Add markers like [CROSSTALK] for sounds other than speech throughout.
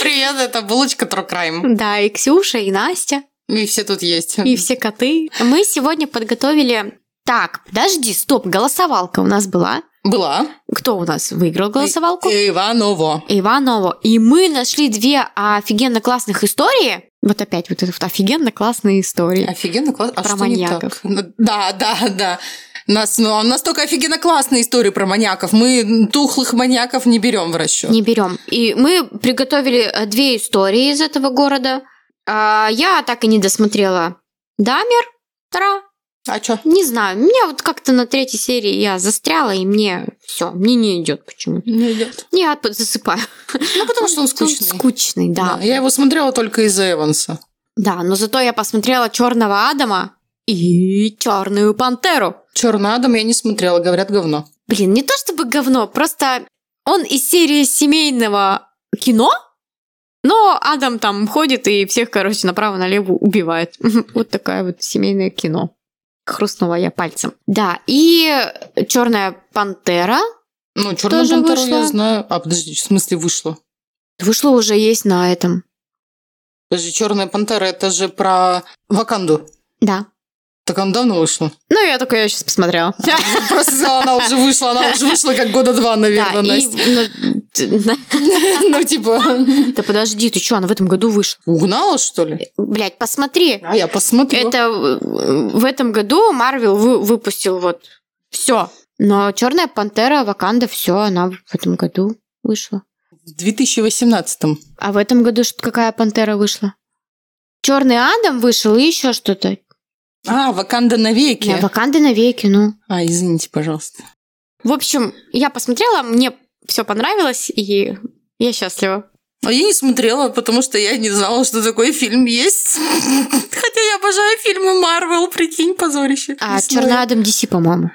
Привет, это булочка True Crime. Да, и Ксюша, и Настя, И все тут есть. и все коты. Мы сегодня подготовили... Так, подожди, стоп, голосовалка у нас была. Была. Кто у нас выиграл голосовалку? Иваново. Иваново. И мы нашли две офигенно классных истории. Вот опять вот это вот офигенно классные истории. Офигенно классно. А Про не маньяков. Ну, Да, да, да. Нас, ну, а настолько офигенно классные истории про маньяков. Мы тухлых маньяков не берем в расчет. Не берем. И мы приготовили э, две истории из этого города. А, Я так и не досмотрела Дамер. Тра. А что? Не знаю, меня вот как-то на третьей серии я застряла, и мне все, мне не идет почему-то. Не идет. Я засыпаю. Ну, потому что он скучный. скучный, да. Да, Я его смотрела только из-за Эванса. Да, но зато я посмотрела Черного Адама и Черную Пантеру. Черный Адам я не смотрела, говорят, говно. Блин, не то чтобы говно, просто он из серии семейного кино, но Адам там ходит и всех, короче, направо-налево убивает. [LAUGHS] Вот такое вот семейное кино. Хрустнула я пальцем. Да, и Черная Пантера Ну, Черную Тоже Пантеру вышла. я знаю. А, подожди, в смысле вышла? вышла уже есть на этом. Подожди, Черная Пантера это же про Ваканду. Да. Так она давно вышла. Ну, я только ее сейчас посмотрела. [LAUGHS] Просто сказала, она уже вышла, она уже вышла как года два, наверное. Настя. ну, [LAUGHS] Ну, типа, Да подожди, ты что, она в этом году вышла? угнала, что ли? Блять, посмотри. А я посмотрю. Это э, в этом году Марвел вы- выпустил вот все. Но Черная пантера, Ваканда, все, она в этом году вышла. В 2018-м. А в этом году какая пантера вышла? Черный Адам вышел и еще что-то. А, Ваканда навеки. Да, Ваканда навеки, ну. А, извините, пожалуйста. В общем, я посмотрела, мне все понравилось, и я счастлива. А я не смотрела, потому что я не знала, что такой фильм есть. [LAUGHS] Хотя я обожаю фильмы Марвел, прикинь, позорище. А Черный. Адам DC, по-моему.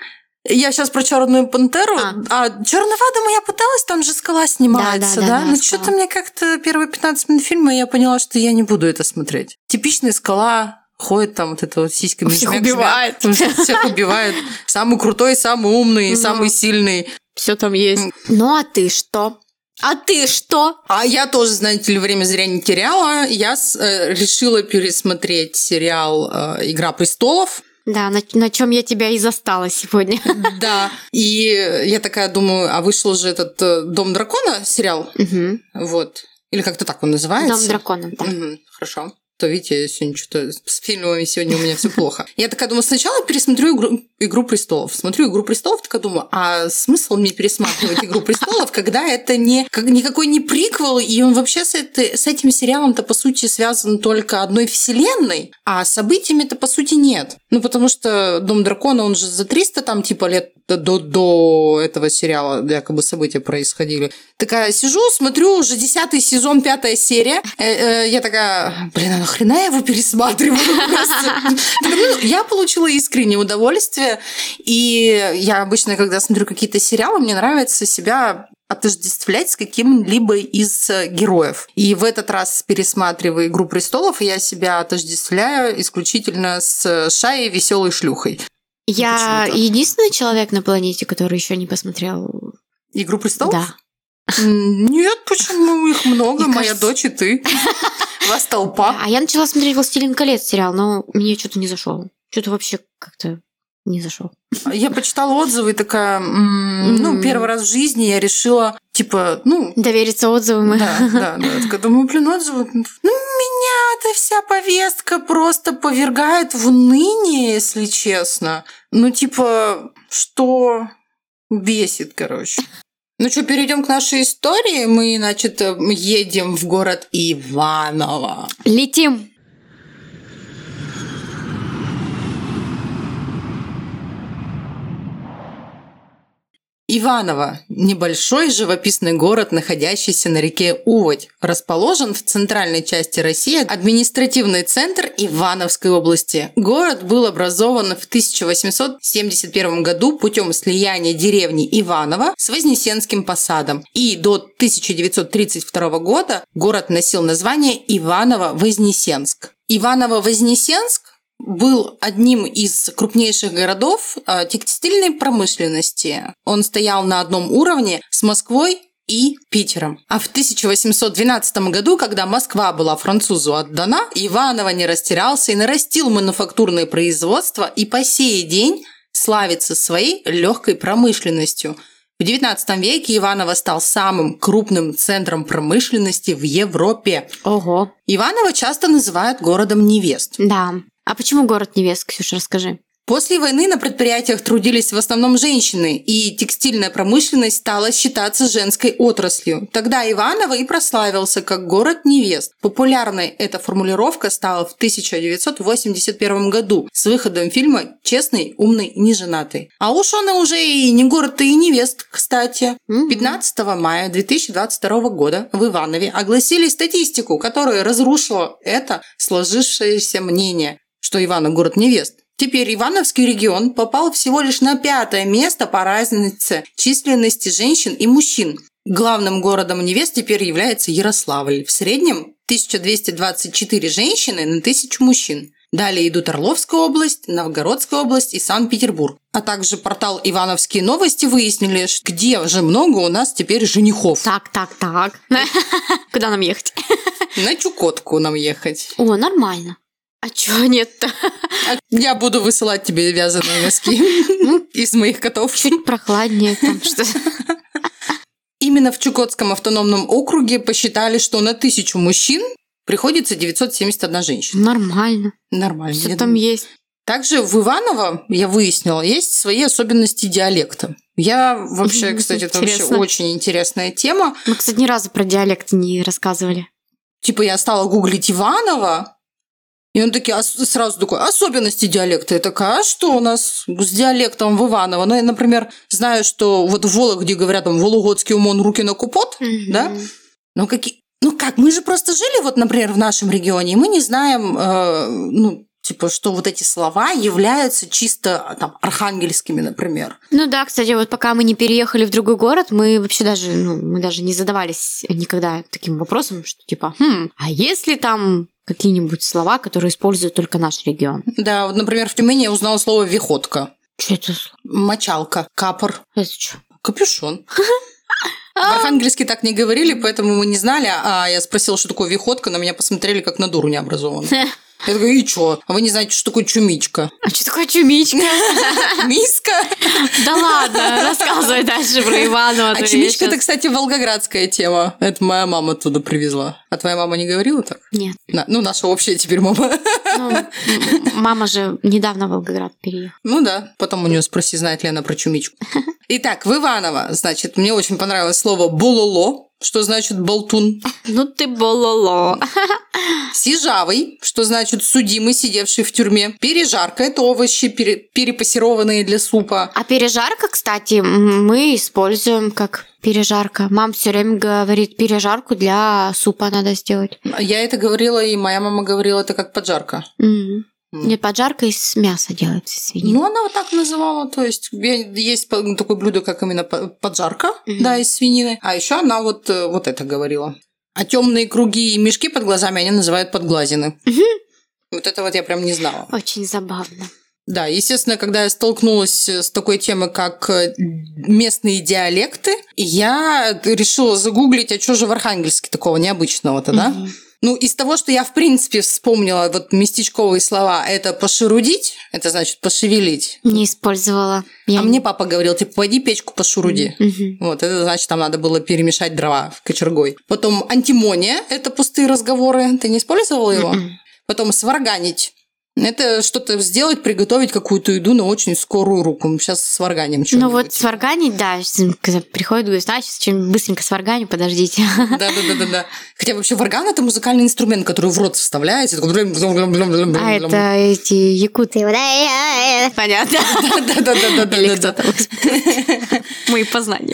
Я сейчас про Черную пантеру. А. А, Черного Адама я пыталась, там же скала снимается, Да, да? да, да, Но да, что-то мне как-то первые 15 минут фильма я поняла, что я не буду это смотреть. Типичная скала, ходит там вот это вот сиськами. Всех жмяк-жмяк, убивает. [LAUGHS] Всех убивает. Самый крутой, самый умный, Ну. самый сильный. Все там есть. Ну а ты что? А ты что? А я тоже, знаете ли, время зря не теряла. Я с- э, решила пересмотреть сериал э, «Игра престолов». Да, на, чем я тебя и застала сегодня. [LAUGHS] Да. И я такая думаю, а вышел же этот э, «Дом дракона» сериал. Мгм. Вот. Или как-то так он называется. Дом дракона, да. Мгм, хорошо. То, видите, я сегодня что-то с фильмами сегодня у меня все плохо. Я такая думаю, сначала пересмотрю игру, «Игру престолов». Смотрю «Игру престолов», такая думаю, а смысл мне пересматривать «Игру престолов», когда это не, как, никакой не приквел, и он вообще с, этой- с этим сериалом-то, по сути, связан только одной вселенной, а событиями-то, по сути, нет. Ну, потому что «Дом дракона», он же за 300 там, типа, лет до, до этого сериала якобы события происходили. Такая сижу, смотрю, уже десятый сезон, пятая серия. Э, э, я такая, блин, а нахрена я его пересматриваю? [LAUGHS] Ну, Я получила искреннее удовольствие. И я обычно, когда смотрю какие-то сериалы, мне нравится себя отождествлять с каким-либо из э, героев. И в этот раз, пересматривая «Игру престолов», я себя отождествляю исключительно с Шаей веселой шлюхой. Я почему-то. единственный человек на планете, который еще не посмотрел. «Игру престолов»? Да. Нет, почему их много? Мне Моя кажется- дочь и ты. [LAUGHS] Вас толпа. А я начала смотреть «Властелин колец» сериал, но мне что-то не зашел. Что-то вообще как-то не зашел. Я почитала отзывы и такая, ну, первый раз в жизни я решила, типа, ну, Довериться отзывам. да, да, да. Такая, думаю, блин, отзывы, ну, меня эта вся повестка просто повергает в уныние, если честно. Ну, типа, что бесит, короче. Ну что, перейдем к нашей истории. Мы, значит, едем в город Иваново. Летим. Иваново – небольшой живописный город, находящийся на реке Уводь. Расположен в центральной части России, административный центр Ивановской области. Город был образован в 1871 году путем слияния деревни Иваново с Вознесенским посадом. И до 1932 года город носил название Иваново-Вознесенск. Иваново-Вознесенск был одним из крупнейших городов а, текстильной промышленности. Он стоял на одном уровне с Москвой и Питером. А в 1812 году, когда Москва была французу отдана, Иваново не растерялся и нарастил мануфактурное производство и по сей день славится своей легкой промышленностью. В XIX веке Иваново стал самым крупным центром промышленности в Европе. Ого. Иваново часто называют городом невест. Да. А почему город невест, Ксюша, расскажи? После войны на предприятиях трудились в основном женщины, и текстильная промышленность стала считаться женской отраслью. Тогда Иваново и прославился как город невест. Популярной эта формулировка стала в 1981 году с выходом фильма «Честный, умный, неженатый». А уж он уже и не город, и невест, кстати. 15 мая 2022 года в Иванове огласили статистику, которая разрушила это сложившееся мнение что Иванов город невест. Теперь Ивановский регион попал всего лишь на пятое место по разнице численности женщин и мужчин. Главным городом невест теперь является Ярославль. В среднем 1224 женщины на тысячу мужчин. Далее идут Орловская область, Новгородская область и Санкт-Петербург. А также портал «Ивановские новости» выяснили, где же много у нас теперь женихов. Так, так, так. [LAUGHS] Куда нам ехать? На Чукотку нам ехать. О, нормально. А чего нет-то? А я буду высылать тебе вязаные носки [LAUGHS] из моих котов. Чуть прохладнее там что Именно в Чукотском автономном округе посчитали, что на тысячу мужчин приходится 971 женщина. Нормально. Нормально. Все там есть. Также в Иваново, я выяснила, есть свои особенности диалекта. Я вообще, кстати, это вообще очень интересная тема. Мы, кстати, ни разу про диалект не рассказывали. Типа я стала гуглить Иваново, и он таки, сразу такой, особенности диалекта. Я такая, а что у нас с диалектом в Иваново? Ну, я, например, знаю, что вот в Вологде говорят, там, вологодский умон, руки на купот, mm-hmm. да? Ну, какие... Ну как, мы же просто жили, вот, например, в нашем регионе, и мы не знаем, э, ну, типа, что вот эти слова являются чисто там архангельскими, например. Ну да, кстати, вот пока мы не переехали в другой город, мы вообще даже, ну, мы даже не задавались никогда таким вопросом, что типа, хм, а если там какие-нибудь слова, которые использует только наш регион. Да, вот, например, в Тюмени я узнала слово «виходка». Что это? Мочалка, капор. Это что? Капюшон. [LAUGHS] В Архангельске так не говорили, поэтому мы не знали. А я спросила, что такое виходка, на меня посмотрели как на дуру необразованную. [LAUGHS] Я такая, и чё? А вы не знаете, что такое чумичка? А что такое чумичка? [LAUGHS] Миска? Да ладно, рассказывай дальше про Иванова. А чумичка – это, кстати, волгоградская тема. Это моя мама оттуда привезла. А твоя мама не говорила так? Нет. Ну, наша общая теперь мама. Ну, мама же недавно в Волгоград переехала. Ну да, потом у нее спроси, знает ли она про чумичку. [LAUGHS] Итак, в Иваново, значит, мне очень понравилось слово «бололо», что значит болтун. Ну ты бололо. Сижавый, что значит судимый, сидевший в тюрьме. Пережарка – это овощи, пере, перепассерованные для супа. А пережарка, кстати, мы используем как пережарка. Мам все время говорит, пережарку для супа надо сделать. Я это говорила, и моя мама говорила, это как поджарка. Mm-hmm. Нет, поджарка из мяса делается, свинины. Ну, она вот так называла. То есть есть такое блюдо, как именно поджарка, mm-hmm. да, из свинины. А еще она вот, э, вот это говорила. А темные круги и мешки под глазами они называют подглазины. Mm-hmm. Вот это вот я прям не знала. Очень забавно. Да, естественно, когда я столкнулась с такой темой, как э, местные диалекты, я решила загуглить, а что же в Архангельске такого необычного-то, да? Ну, из того, что я, в принципе, вспомнила, вот местечковые слова, это пошерудить, это значит пошевелить. Не использовала. Я А мне папа говорил, типа, пойди печку пошуруди. Мгм. Вот, это значит, там надо было перемешать дрова кочергой. Потом антимония, это пустые разговоры. Ты не использовала его? Мгм. Потом сварганить. Это что-то сделать, приготовить какую-то еду на очень скорую руку. Сейчас сварганим Ну что-нибудь. вот да, с- когда приходит, говорит, а, сейчас чем быстренько сварганю, подождите. Да-да-да-да. Хотя вообще варган – это музыкальный инструмент, который в рот вставляется. А это эти якуты. Понятно. [LAUGHS] Да-да-да-да-да. Или кто там. Мои познания.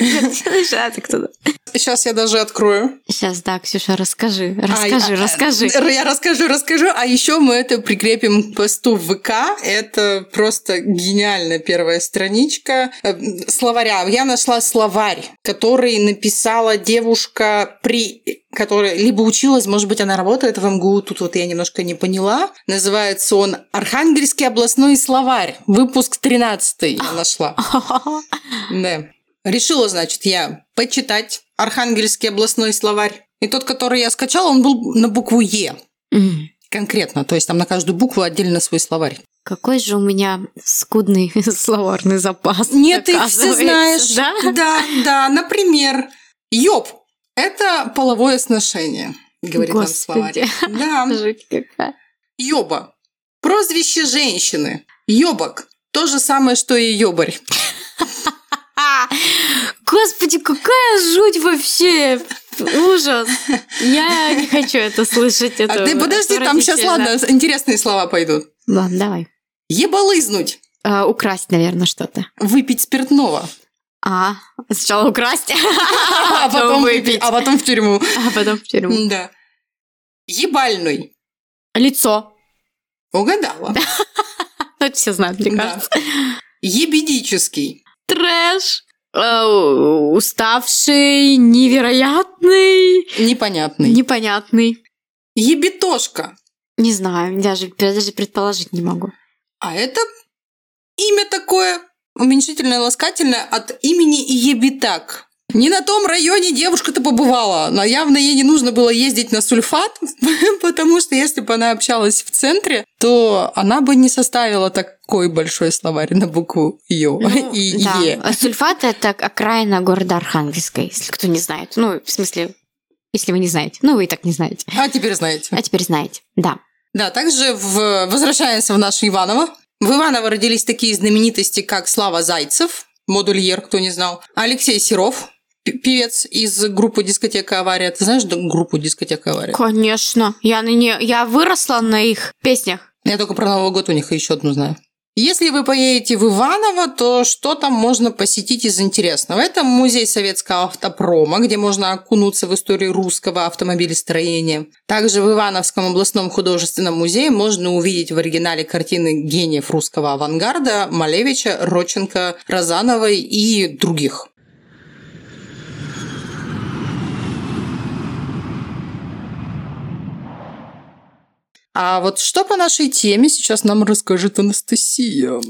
Это кто-то. Сейчас я даже открою. Сейчас, да, Ксюша, расскажи. А, Расскажи, а, расскажи. Я расскажу, расскажу. А еще мы это прикрепим посту в ВК. Это просто гениальная первая страничка э, словаря. Я нашла словарь, который написала девушка при которая либо училась, может быть, она работает в МГУ, тут вот я немножко не поняла. Называется он «Архангельский областной словарь», выпуск 13 я нашла. [LAUGHS] Да. Решила, значит, я почитать Архангельский областной словарь. И тот, который я скачала, он был на букву Е. Конкретно. То есть там на каждую букву отдельно свой словарь. Какой же у меня скудный [LAUGHS] словарный запас. Нет, ты их все знаешь. Да? да, да. Например, ёб – это половое сношение, говорит нам Господи. словарь. Да. [LAUGHS] Жуть какая. Ёба. Прозвище женщины. Ёбок. То же самое, что и ёбарь. [LAUGHS] А, Господи, какая жуть вообще! Ужас! Я не хочу это слышать. А это ты подожди, там сейчас, ладно, интересные слова пойдут. Ладно, давай. Ебалызнуть. А, украсть, наверное, что-то. Выпить спиртного. А, сначала украсть, [LAUGHS] А потом выпить. А потом в тюрьму. а потом в тюрьму. Да. Ебальный. Лицо. Угадала. [LAUGHS] Это все знают, мне кажется. Ебедический. Трэш. Э, Уставший, невероятный, Непонятный. непонятный. Ебетошка. Не знаю, даже, даже предположить не могу. А это имя такое уменьшительное, ласкательное от имени Ебитак. Не на том районе девушка-то побывала, но явно ей не нужно было ездить на сульфат, [LAUGHS] потому что если бы она общалась в центре, то она бы не составила такой большой словарь на букву Ё [LAUGHS] и Ну, да. Е. А Сульфат – это окраина города Архангельска, если кто не знает. Ну, в смысле, если вы не знаете. Ну, вы и так не знаете. А теперь знаете. А теперь знаете. Да. Да, также в... возвращаемся в наше Иваново. В Иваново родились такие знаменитости, как Слава Зайцев, модульер, кто не знал, Алексей Серов, певец из группы «Дискотека Авария». Ты знаешь группу «Дискотека Авария»? Конечно. Я, на не... я выросла на их песнях. Я только про Новый год у них еще одну знаю. Если вы поедете в Иваново, то что там можно посетить из интересного? Это музей советского автопрома, где можно окунуться в историю русского автомобилестроения. Также в Ивановском областном художественном музее можно увидеть в оригинале картины гениев русского авангарда Малевича, Родченко, Розановой и других. А вот что по нашей теме сейчас нам расскажет Анастасия.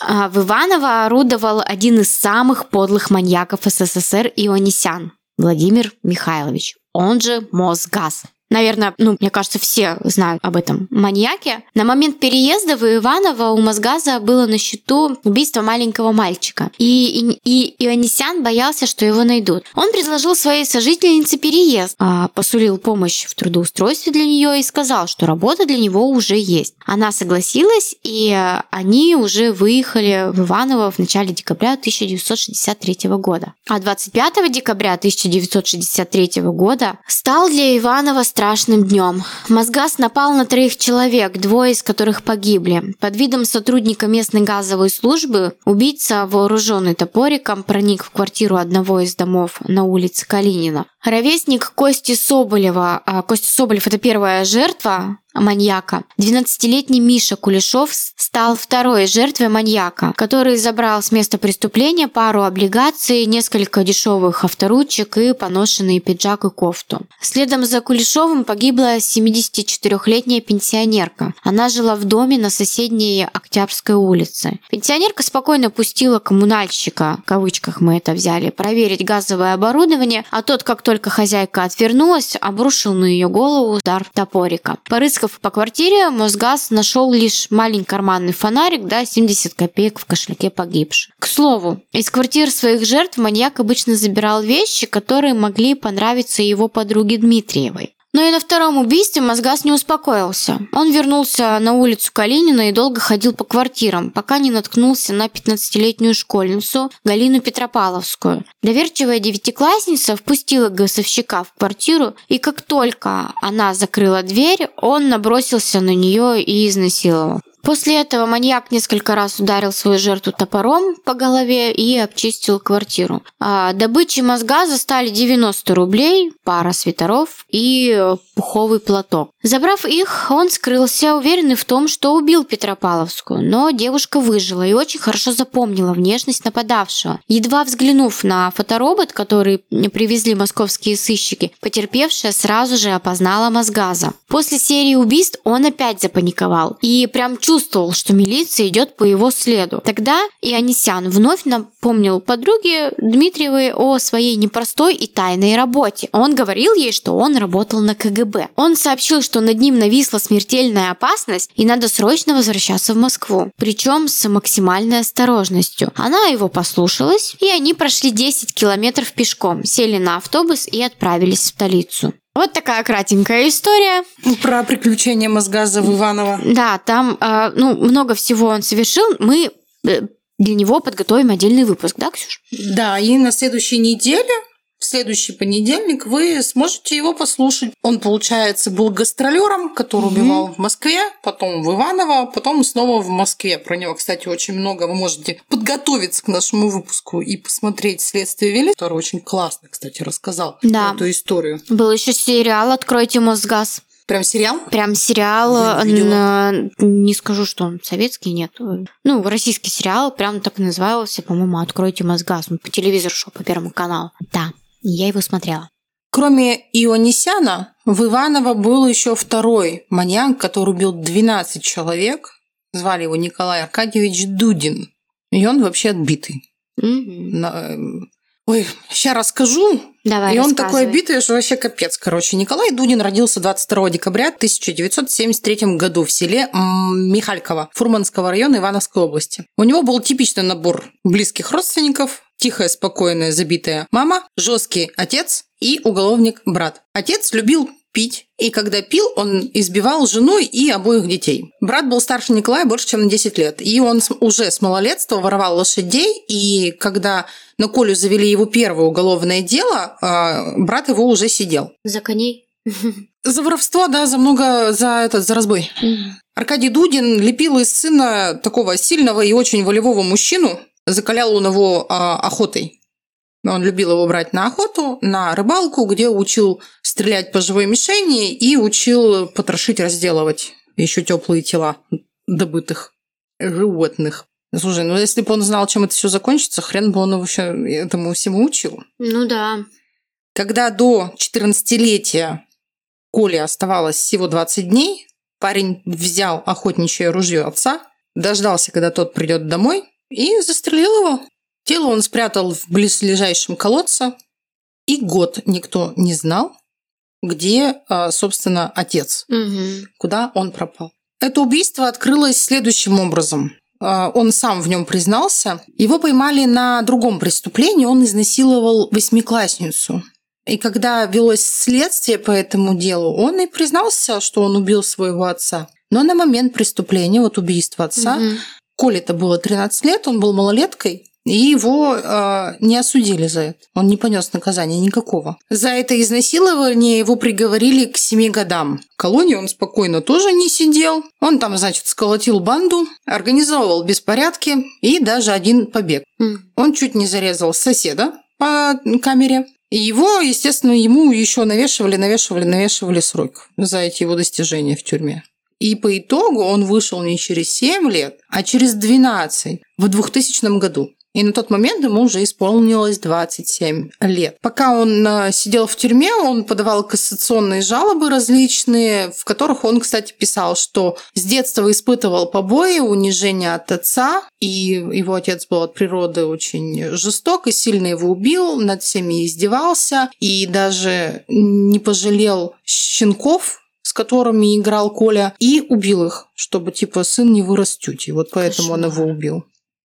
А, В Иваново орудовал один из самых подлых маньяков СССР Ионисян Владимир Михайлович, он же Мосгаз. Наверное, ну, мне кажется, все знают об этом маньяке. На момент переезда в Иваново у Мосгаза было на счету убийство маленького мальчика. И, и, и Ионисян боялся, что его найдут. Он предложил своей сожительнице переезд, а, посулил помощь в трудоустройстве для нее и сказал, что работа для него уже есть. Она согласилась, и они уже выехали в Иваново в начале декабря 1963 года. А 25 декабря 1963 года стал для Иванова страшным днем. Мосгаз напал на троих человек, двое из которых погибли. Под видом сотрудника местной газовой службы убийца, вооруженный топориком, проник в квартиру одного из домов на улице Калинина. Ровесник Кости Соболева, а Костя Соболев – это первая жертва, маньяка. 12-летний Миша Кулешов стал второй жертвой маньяка, который забрал с места преступления пару облигаций, несколько дешевых авторучек и поношенные пиджак и кофту. Следом за Кулешовым погибла 74-летняя пенсионерка. Она жила в доме на соседней Октябрьской улице. Пенсионерка спокойно пустила коммунальщика, в кавычках мы это взяли, проверить газовое оборудование, а тот, как только хозяйка отвернулась, обрушил на ее голову удар топорика. Порыскав по квартире, Мосгаз нашел лишь маленький карманный фонарик, да, 70 копеек в кошельке погибшей. К слову, из квартир своих жертв маньяк обычно забирал вещи, которые могли понравиться его подруге Дмитриевой. Но и на втором убийстве Мозгас не успокоился. Он вернулся на улицу Калинина и долго ходил по квартирам, пока не наткнулся на 15-летнюю школьницу Галину Петропавловскую. Доверчивая девятиклассница впустила гасовщика в квартиру, и как только она закрыла дверь, он набросился на нее и изнасиловал. После этого маньяк несколько раз ударил свою жертву топором по голове и обчистил квартиру. А добычей мозгаза стали 90 рублей, пара свитеров и пуховый платок. Забрав их, он скрылся, уверенный в том, что убил Петропавловскую, но девушка выжила и очень хорошо запомнила внешность нападавшего. Едва взглянув на фоторобот, который привезли московские сыщики, потерпевшая сразу же опознала мозгаза. После серии убийств он опять запаниковал и прям чувствовал, чувствовал, что милиция идет по его следу. Тогда Ионисян вновь напомнил подруге Дмитриевой о своей непростой и тайной работе. Он говорил ей, что он работал на КГБ. Он сообщил, что над ним нависла смертельная опасность и надо срочно возвращаться в Москву. Причем с максимальной осторожностью. Она его послушалась, и они прошли 10 километров пешком, сели на автобус и отправились в столицу. Вот такая кратенькая история. Про приключения Мозгаза в Иваново. Да, там э, ну, много всего он совершил. Мы э, для него подготовим отдельный выпуск, да, Ксюш? Да, и на следующей неделе следующий понедельник вы сможете его послушать. Он, получается, был гастролером, который mm-hmm. убивал в Москве, потом в Иваново, потом снова в Москве. Про него, кстати, очень много. Вы можете подготовиться к нашему выпуску и посмотреть «Следствие вели», который очень классно, кстати, рассказал да. эту историю. Был еще сериал «Откройте Мосгаз». Прям сериал? Прям сериал, на, не скажу, что он советский, нет. Ну, российский сериал, прям так назывался, по-моему, «Откройте Мосгаз». Он по телевизору шел, по Первому каналу. Да, я его смотрела. Кроме Ионисяна, в Иваново был еще второй маньяк, который убил 12 человек. Звали его Николай Аркадьевич Дудин. И он вообще отбитый. Mm-hmm. Ой, сейчас расскажу. Давай, И он такой битый, что вообще капец. Короче, Николай Дудин родился 22 декабря 1973 году в селе Михальково Фурманского района Ивановской области. У него был типичный набор близких родственников, тихая, спокойная, забитая мама, жесткий отец и уголовник брат. Отец любил пить, и когда пил, он избивал жену и обоих детей. Брат был старше Николая больше, чем на 10 лет, и он уже с малолетства воровал лошадей, и когда на Колю завели его первое уголовное дело, а, брат его уже сидел. За коней? За воровство, да, за много, за этот, за разбой. Аркадий Дудин лепил из сына такого сильного и очень волевого мужчину, закалял он его а, охотой. Он любил его брать на охоту, на рыбалку, где учил стрелять по живой мишени и учил потрошить, разделывать еще теплые тела добытых животных. Слушай, ну если бы он знал, чем это все закончится, хрен бы он вообще этому всему учил. Ну да. Когда до 14-летия Коле оставалось всего 20 дней, парень взял охотничье ружье отца, дождался, когда тот придет домой, и застрелил его. Тело он спрятал в близлежащем колодце, и год никто не знал, где, а, собственно, отец, угу. куда он пропал. Это убийство открылось следующим образом. А, он сам в нем признался. Его поймали на другом преступлении. Он изнасиловал восьмиклассницу. И когда велось следствие по этому делу, он и признался, что он убил своего отца. Но на момент преступления, вот убийства отца, угу. Коле это было 13 лет, он был малолеткой, и его э, не осудили за это. Он не понес наказания никакого. За это изнасилование его приговорили к семи годам. В колонии он спокойно тоже не сидел. Он там, значит, сколотил банду, организовывал беспорядки и даже один побег. Mm. Он чуть не зарезал соседа по камере. И его, естественно, ему еще навешивали, навешивали, навешивали срок за эти его достижения в тюрьме. И по итогу он вышел не через 7 лет, а через 12 в 2000 году. И на тот момент ему уже исполнилось 27 лет. Пока он э, сидел в тюрьме, он подавал кассационные жалобы различные, в которых он, кстати, писал, что с детства испытывал побои, унижение от отца, и его отец был от природы очень жесток и сильно его убил, над всеми издевался, и даже не пожалел щенков, которыми играл Коля, и убил их, чтобы, типа, сын не вырос тюти. Вот поэтому Кошмар. он его убил.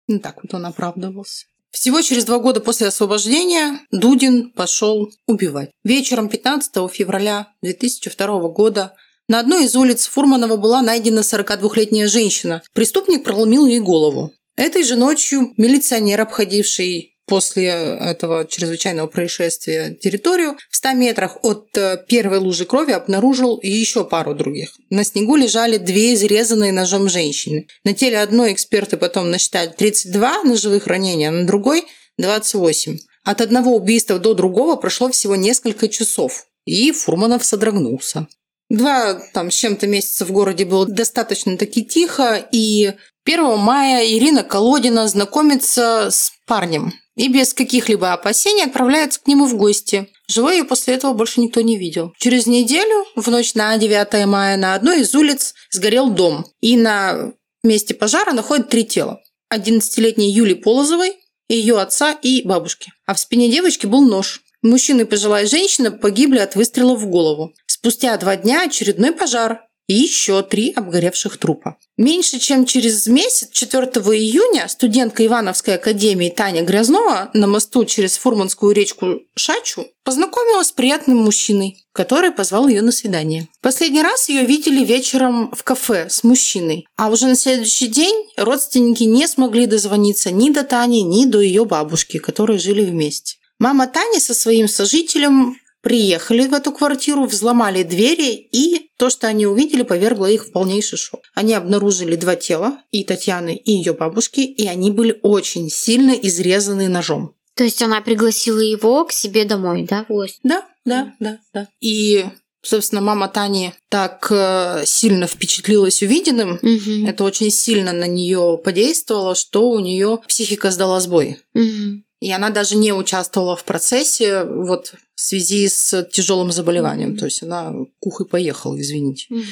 Ну, так вот он оправдывался. Всего через два года после освобождения Дудин пошел убивать. Вечером 15 февраля 2002 года на одной из улиц Фурманова была найдена 42-летняя женщина. Преступник проломил ей голову. Этой же ночью милиционер, обходивший после этого чрезвычайного происшествия территорию, в 100 метрах от э, первой лужи крови обнаружил еще пару других. На снегу лежали две изрезанные ножом женщины. На теле одной эксперты потом насчитали 32 ножевых ранения, а на другой – 28. От одного убийства до другого прошло всего несколько часов, и Фурманов содрогнулся. Два там с чем-то месяца в городе было достаточно таки тихо, и 1 мая Ирина Колодина знакомится с парнем, и без каких-либо опасений отправляется к нему в гости. Живой ее после этого больше никто не видел. Через неделю, в ночь на 9 мая, на одной из улиц сгорел дом. И на месте пожара находят три тела. 11-летней Юли Полозовой, ее отца и бабушки. А в спине девочки был нож. Мужчина и пожилая женщина погибли от выстрела в голову. Спустя два дня очередной пожар и еще три обгоревших трупа. Меньше чем через месяц, 4 июня, студентка Ивановской академии Таня Грязнова на мосту через Фурманскую речку Шачу познакомилась с приятным мужчиной, который позвал ее на свидание. Последний раз ее видели вечером в кафе с мужчиной, а уже на следующий день родственники не смогли дозвониться ни до Тани, ни до ее бабушки, которые жили вместе. Мама Тани со своим сожителем приехали в эту квартиру, взломали двери, и то, что они увидели, повергло их в полнейший шок. Они обнаружили два тела, и Татьяны, и ее бабушки, и они были очень сильно изрезаны ножом. То есть она пригласила его к себе домой, да, в гости? Да, да, да, да. И Собственно, мама Тани так э, сильно впечатлилась увиденным, угу. это очень сильно на нее подействовало, что у нее психика сдала сбой. Угу. И она даже не участвовала в процессе вот в связи с тяжелым заболеванием. То есть она кухой поехала, извините. Угу.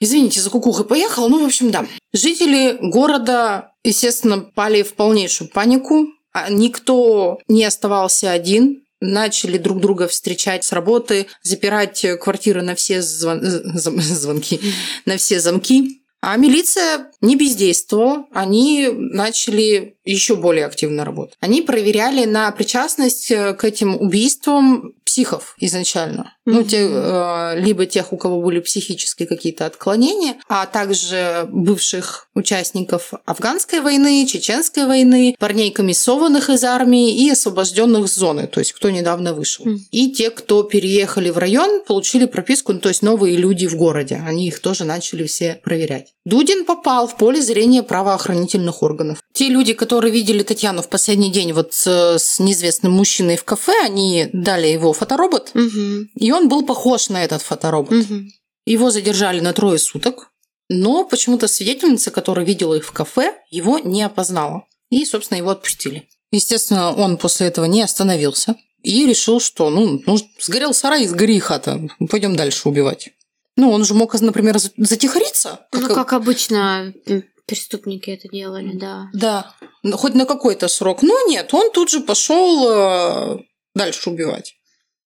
Извините, за кукухой поехала. Ну, в общем, да. Жители города, естественно, пали в полнейшую панику. А никто не оставался один начали друг друга встречать с работы, запирать квартиры на все звон... звонки, на все замки. А милиция не бездействовала, они начали еще более активно работать. Они проверяли на причастность э, к этим убийствам психов изначально. Mm-hmm. Ну, те, э, либо тех, у кого были психические какие-то отклонения, а также бывших участников афганской войны, чеченской войны, парней комиссованных из армии и освобожденных с зоны, то есть кто недавно вышел. Mm-hmm. И те, кто переехали в район, получили прописку, ну, то есть новые люди в городе. Они их тоже начали все проверять. Дудин попал в поле зрения правоохранительных органов. Те люди, которые видели Татьяну в последний день вот с, с неизвестным мужчиной в кафе, они дали его фоторобот, угу. и он был похож на этот фоторобот. Угу. Его задержали на трое суток, но почему-то свидетельница, которая видела их в кафе, его не опознала. И, собственно, его отпустили. Естественно, он после этого не остановился и решил, что, ну, ну сгорел сарай, сгори хата, пойдем дальше убивать. Ну, он же мог, например, затихариться. Как... Ну, как обычно преступники это делали, да. Да, хоть на какой-то срок. Но нет, он тут же пошел э, дальше убивать.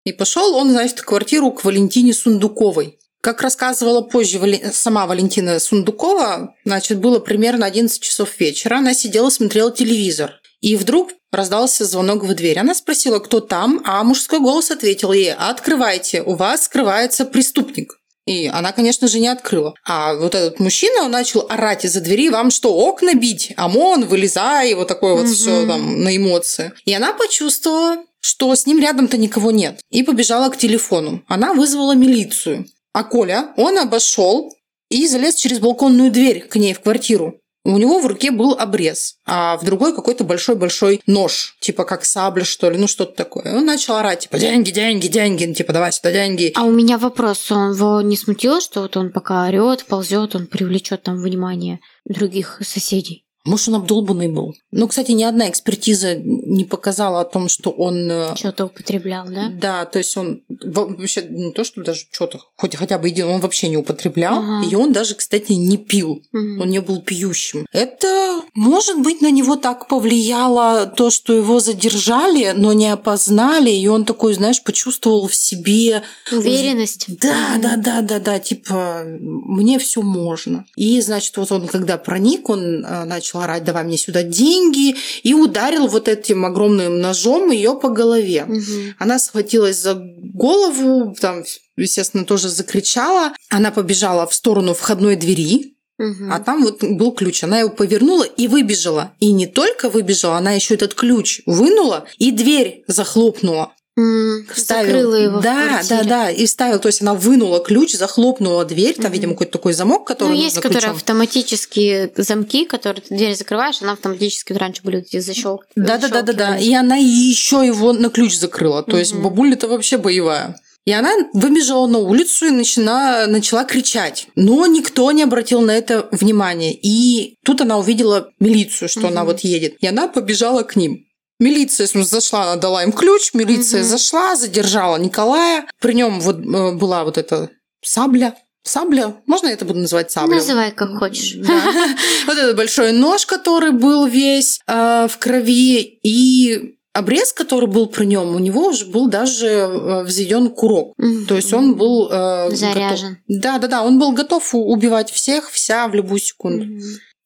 И пошел он, значит, в квартиру к Валентине Сундуковой. Как рассказывала позже сама Валентина Сундукова, значит, было примерно 11 часов вечера. Она сидела, смотрела телевизор. И вдруг раздался звонок в дверь. Она спросила, кто там, а мужской голос ответил ей, открывайте, у вас скрывается преступник. И она, конечно же, не открыла. А вот этот мужчина, он начал орать из-за двери, вам что, окна бить? ОМОН, вылезай, вот такое вот все там на эмоции. И она почувствовала, что с ним рядом-то никого нет. И побежала к телефону. Она вызвала милицию. А Коля, он обошел и залез через балконную дверь к ней в квартиру. у него в руке был обрез, а в другой какой-то большой-большой нож, типа как сабля, что ли, ну что-то такое. Он начал орать, типа, деньги, деньги, деньги, ну, типа, давай сюда деньги. А у меня вопрос, он его не смутило, что вот он пока орет, ползет, он привлечет там внимание других соседей? Может, он обдолбанный был. Ну, кстати, ни одна экспертиза не показала о том, что он... э, Что-то употреблял, да? Да, то есть он во- вообще не то, что даже что-то, хоть хотя бы един, он вообще не употреблял. Ага. И он даже, кстати, не пил. Мгм. Он не был пьющим. Это, может быть, на него так повлияло то, что его задержали, но не опознали, и он такой, знаешь, почувствовал в себе Уверенность. да, да, да, да, да, типа, мне все можно. И, значит, вот он, когда проник, он э, начал орать, давай мне сюда деньги, и ударил вот этим огромным ножом ее по голове. Мгм. Она схватилась за голову, там, естественно, тоже закричала. Она побежала в сторону входной двери, а там вот был ключ. Она его повернула и выбежала. И не только выбежала, она еще этот ключ вынула и дверь захлопнула. Вставил. Закрыла его Да, да, да. И вставил. То есть она вынула ключ, захлопнула дверь. Там, Мгм. видимо, какой-то такой замок, который Ну, есть, которые ключом. автоматические замки, которые ты дверь закрываешь, она автоматически раньше были эти защелк. Да, да, да, да, да. И она еще его на ключ закрыла. То есть Мгм. бабуля-то вообще боевая. И она выбежала на улицу и начала, начала кричать. Но никто не обратил на это внимания. И тут она увидела милицию, что она Мгм. вот едет. И она побежала к ним. Милиция зашла, она дала им ключ, милиция Мгм. зашла, задержала Николая. При нем вот э, была вот эта сабля. Сабля? Можно я это буду называть саблей? Называй как хочешь. Да. [LAUGHS] Вот этот большой нож, который был весь э, в крови, и обрез, который был при нем, у него уже был даже э, взведен курок. То есть он был э, Заряжен. Да, да, да, он был готов убивать всех, вся в любую секунду.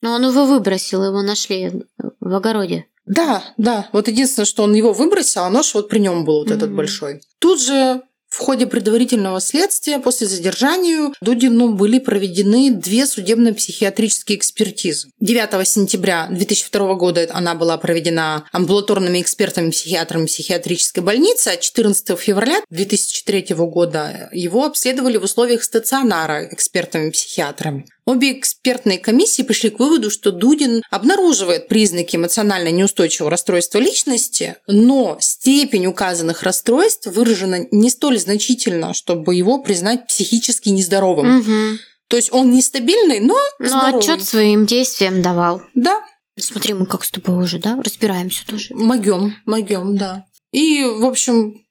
Но он его выбросил, его нашли в огороде. Да, да. Вот единственное, что он его выбросил, а нож вот при нем был вот этот Мгм. большой. Тут же в ходе предварительного следствия после задержания Дудину были проведены две судебно-психиатрические экспертизы. 9 сентября 2002 года она была проведена амбулаторными экспертами-психиатрами психиатрической больницы, а 14 февраля 2003 года его обследовали в условиях стационара экспертами-психиатрами. Обе экспертные комиссии пришли к выводу, что Дудин обнаруживает признаки эмоционально неустойчивого расстройства личности, но степень указанных расстройств выражена не столь значительно, чтобы его признать психически нездоровым. Мгм. То есть он нестабильный, но Ну, здоровый. отчет своим действиям давал. Да, Смотри, мы как с тобой уже, да, разбираемся тоже. могем, могем, да. И, в общем,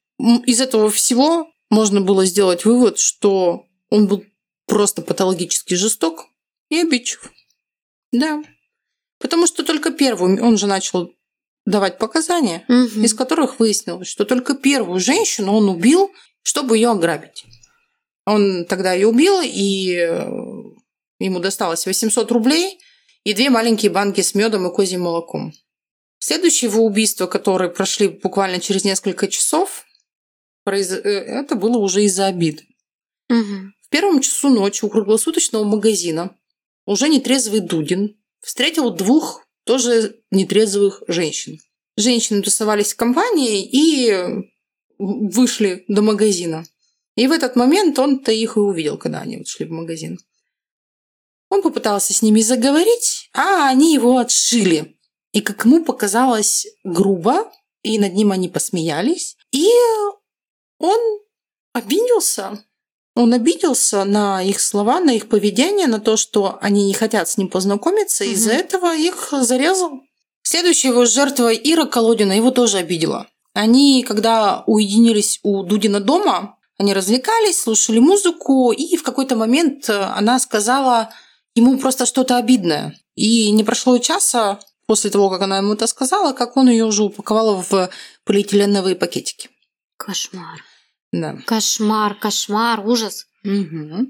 из этого всего можно было сделать вывод, что он был просто патологически жесток и обидчив. Да. Потому что только первым он же начал давать показания, Мгм. из которых выяснилось, что только первую женщину он убил, чтобы ее ограбить. Он тогда ее убил, и э, ему досталось 800 рублей и две маленькие банки с медом и козьим молоком. Следующее его убийство, которые прошли буквально через несколько часов, произ- э, это было уже из-за обиды. Мгм. Первом часу ночи у круглосуточного магазина уже нетрезвый Дудин встретил двух тоже нетрезвых женщин. Женщины тусовались в компании и вышли до магазина. И в этот момент он-то их и увидел, когда они вот шли в магазин. Он попытался с ними заговорить, а они его отшили. И, как ему показалось, грубо, и над ним они посмеялись. И он обиделся. Он обиделся на их слова, на их поведение, на то, что они не хотят с ним познакомиться, Мгм. из-за этого их зарезал. Следующая его жертва Ира Колодина его тоже обидела. Они, когда уединились у Дудина дома, они развлекались, слушали музыку, и в какой-то момент э, она сказала ему просто что-то обидное. И не прошло и часа после того, как она ему это сказала, как он ее уже упаковал в полиэтиленовые пакетики. Кошмар. Да. Кошмар, кошмар, ужас. Угу.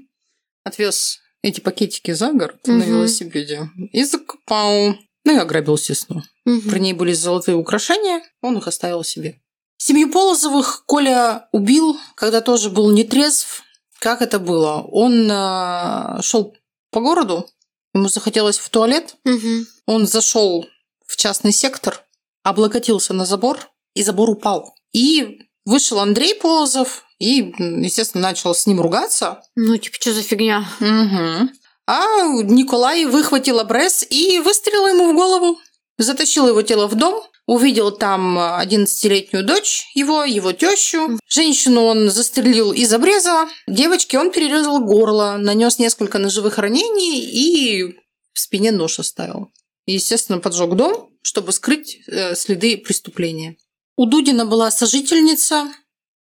Отвез эти пакетики за город на Мгм. велосипеде и закопал. Ну и ограбил сестру. Мгм. При ней были золотые украшения, он их оставил себе. Семью Полозовых Коля убил, когда тоже был нетрезв. Как это было? Он шел по городу, ему захотелось в туалет, Мгм. он зашел в частный сектор, облокотился на забор, и забор упал. И вышел Андрей Полозов и, естественно, начал с ним ругаться. Ну, типа, что за фигня? Мгм. А Николай выхватил обрез и выстрелил ему в голову. Затащил его тело в дом, увидел там 11-летнюю дочь его, его тещу. Женщину он застрелил из обреза. Девочке он перерезал горло, нанес несколько ножевых ранений и в спине нож оставил. И, естественно, поджег дом, чтобы скрыть э, следы преступления. У Дудина была сожительница,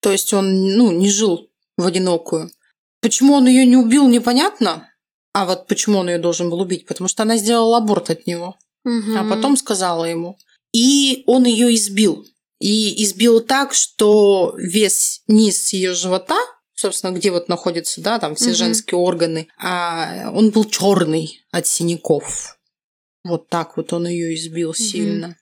то есть он ну, не жил в одинокую. Почему он ее не убил, непонятно. А вот почему он ее должен был убить? Потому что она сделала аборт от него. Мгм. А потом сказала ему. И он ее избил. И избил так, что весь низ ее живота, собственно, где вот находятся, да, там все Мгм. женские органы, а он был черный от синяков. Вот так вот он ее избил сильно.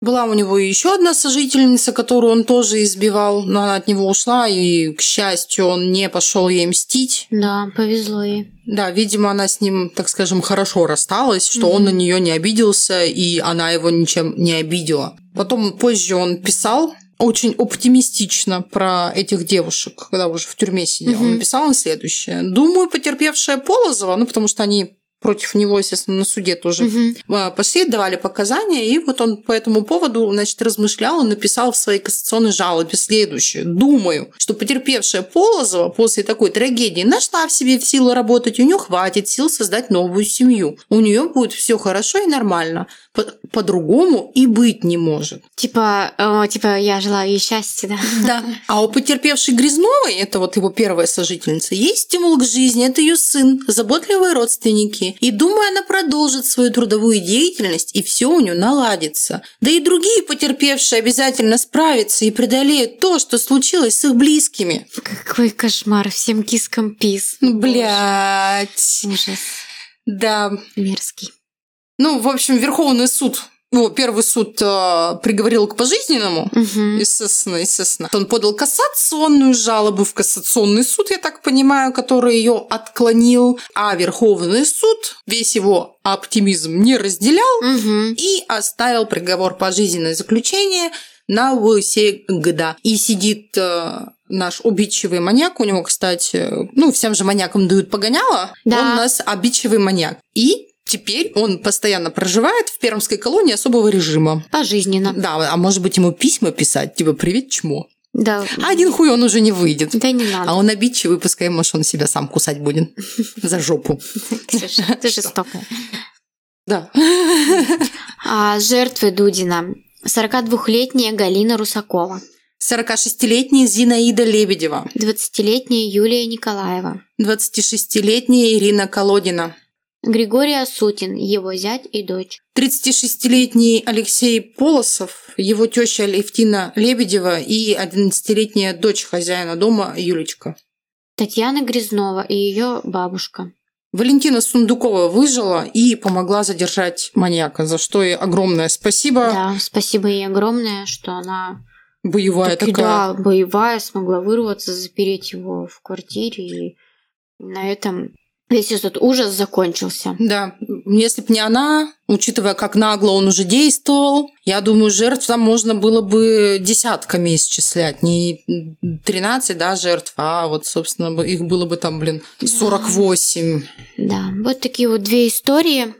Была у него еще одна сожительница, которую он тоже избивал, но она от него ушла, и, к счастью, он не пошел ей мстить. Да, повезло ей. Да, видимо, она с ним, так скажем, хорошо рассталась, что он на нее не обиделся, и она его ничем не обидела. Потом позже он писал очень оптимистично про этих девушек, когда уже в тюрьме сидел. Он написал им следующее. Думаю, потерпевшая Полозова, ну, потому что они против него, естественно, на суде тоже а, пошли, давали показания, и вот он по этому поводу, значит, размышлял и написал в своей кассационной жалобе следующее. Думаю, что потерпевшая Полозова после такой трагедии нашла в себе в силу работать, у нее хватит сил создать новую семью. У нее будет все хорошо и нормально. По- По-другому и быть не может. Типа, э, типа, я желаю ей счастья, да? [LAUGHS] Да. А у потерпевшей Грязновой, это вот его первая сожительница, есть стимул к жизни, это ее сын, заботливые родственники. И думаю, она продолжит свою трудовую деятельность, и все у нее наладится. Да и другие потерпевшие обязательно справятся и преодолеют то, что случилось с их близкими. Какой кошмар, всем кискам пис. Блять. Ужас, Да. мерзкий. Ну, в общем, Верховный суд, ну, первый суд э, приговорил к пожизненному. Мгм. Естественно, естественно. Он подал кассационную жалобу в кассационный суд, я так понимаю, который ее отклонил, а Верховный суд весь его оптимизм не разделял Мгм. и оставил приговор пожизненное заключение на все года. И сидит э, наш обидчивый маньяк, у него, кстати, ну, всем же маньякам дают погоняло, Да. он у нас обидчивый маньяк. И теперь он постоянно проживает в пермской колонии особого режима. Пожизненно. Да, а может быть ему письма писать, типа «Привет, чмо». Да. А один хуй он уже не выйдет. Да не надо. А он обидчивый, пускай, может, он себя сам кусать будет [LAUGHS] за жопу. Ксюша, ты жестокая. Да. А, жертвы Дудина. 42-летняя Галина Русакова. 46-летняя Зинаида Лебедева. 20-летняя Юлия Николаева. 26-летняя Ирина Колодина. Григорий Асутин, его зять и дочь. 36-летний Алексей Полосов, его теща Левтина Лебедева и 11-летняя дочь хозяина дома Юлечка. Татьяна Грязнова и ее бабушка. Валентина Сундукова выжила и помогла задержать маньяка, за что ей огромное спасибо. Да, спасибо ей огромное, что она Боевая таки, такая. да, боевая, смогла вырваться, запереть его в квартире. И на этом весь этот ужас закончился. Да, если бы не она, учитывая, как нагло он уже действовал, я думаю, жертв там можно было бы десятками исчислять. Не 13, да, жертв, а вот, собственно, их было бы там, блин, 48. Да, вот такие вот две истории.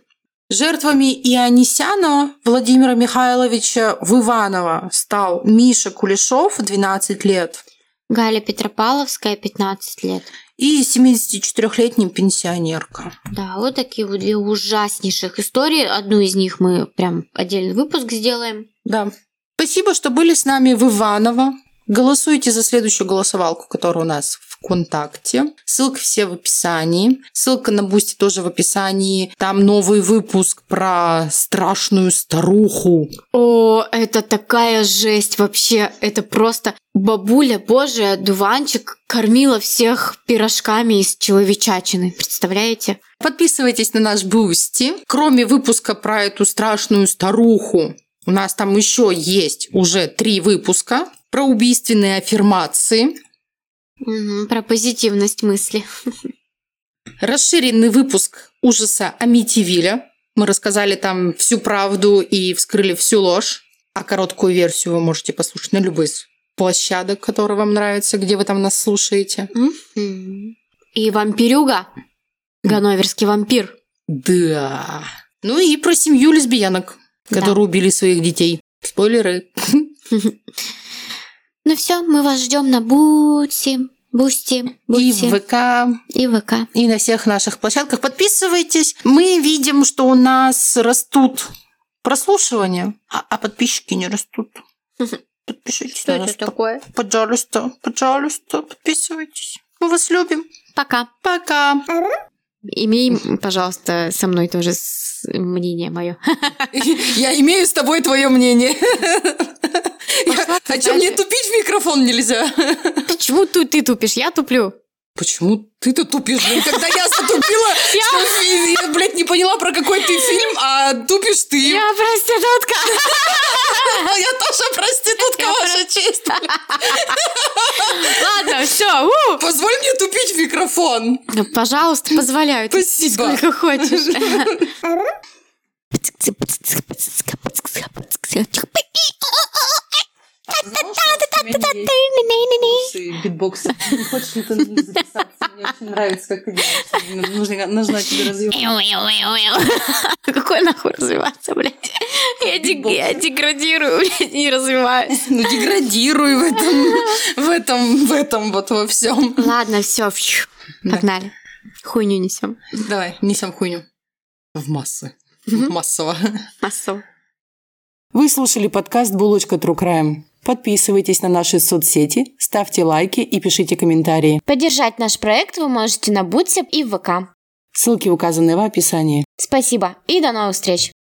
Жертвами Ионисяна Владимира Михайловича Выванова стал Миша Кулешов, 12 лет, Галя Петропавловская, 15 лет. и 74-летняя пенсионерка. Да, вот такие вот две ужаснейших истории. Одну из них мы прям отдельный выпуск сделаем. Да. Спасибо, что были с нами в Иваново. Голосуйте за следующую голосовалку, которая у нас в ВКонтакте. Ссылка все в описании. Ссылка на Бусти тоже в описании. Там новый выпуск про страшную старуху. О, это такая жесть вообще. Это просто бабуля, божий одуванчик, кормила всех пирожками из человечачины. Представляете? Подписывайтесь на наш Бусти. Кроме выпуска про эту страшную старуху, у нас там еще есть уже три выпуска про убийственные аффирмации. Мгм, про позитивность мысли. Расширенный выпуск ужаса Амитивиля. Мы рассказали там всю правду и вскрыли всю ложь. А короткую версию вы можете послушать на любой из площадок, которые вам нравятся, где вы там нас слушаете. И вампирюга Ганноверский вампир. Да. Ну и про семью лесбиянок, Да. которые убили своих детей. Спойлеры. [LAUGHS] Ну все, мы вас ждем на Бусти, Бусти, И Бусти в ВК, и ВК. и на всех наших площадках. Подписывайтесь. Мы видим, что у нас растут прослушивания, а, а подписчики не растут. [LAUGHS] Подпишитесь на нас. такое? Пожалуйста, пожалуйста, подписывайтесь. Мы вас любим. Пока. Пока. Имей, пожалуйста, со мной тоже с- мнение мое. [LAUGHS] Я имею с тобой твое мнение. Пошла А что, мне тупить в микрофон нельзя? Почему ты, ты тупишь? Я туплю. Почему ты-то тупишь, блин? Когда я затупила, что [LAUGHS] я, блядь, не поняла, про какой ты фильм, а тупишь ты. Я проститутка. [LAUGHS] Я тоже проститутка, ваша честь. Ладно, все. Позволь мне тупить в микрофон. Пожалуйста, позволяю. Спасибо. Сколько хочешь. [LAUGHS] Битбокс. Не хочешь ли ты записаться? Мне очень нравится, как ты. Нужно, нужно тебе развивать. Какой нахуй развиваться, блядь? Я, деградирую, блядь, не развиваюсь. Ну, деградируй в этом, в этом, в этом вот во всем. Ладно, все, погнали. Хуйню несем. Давай, несем хуйню. В массы. Массово. Массово. Вы слушали подкаст «Булочка True Crime». Подписывайтесь на наши соцсети, ставьте лайки и пишите комментарии. Поддержать наш проект вы можете на Бутсе и в ВК. Ссылки указаны в описании. Спасибо и до новых встреч!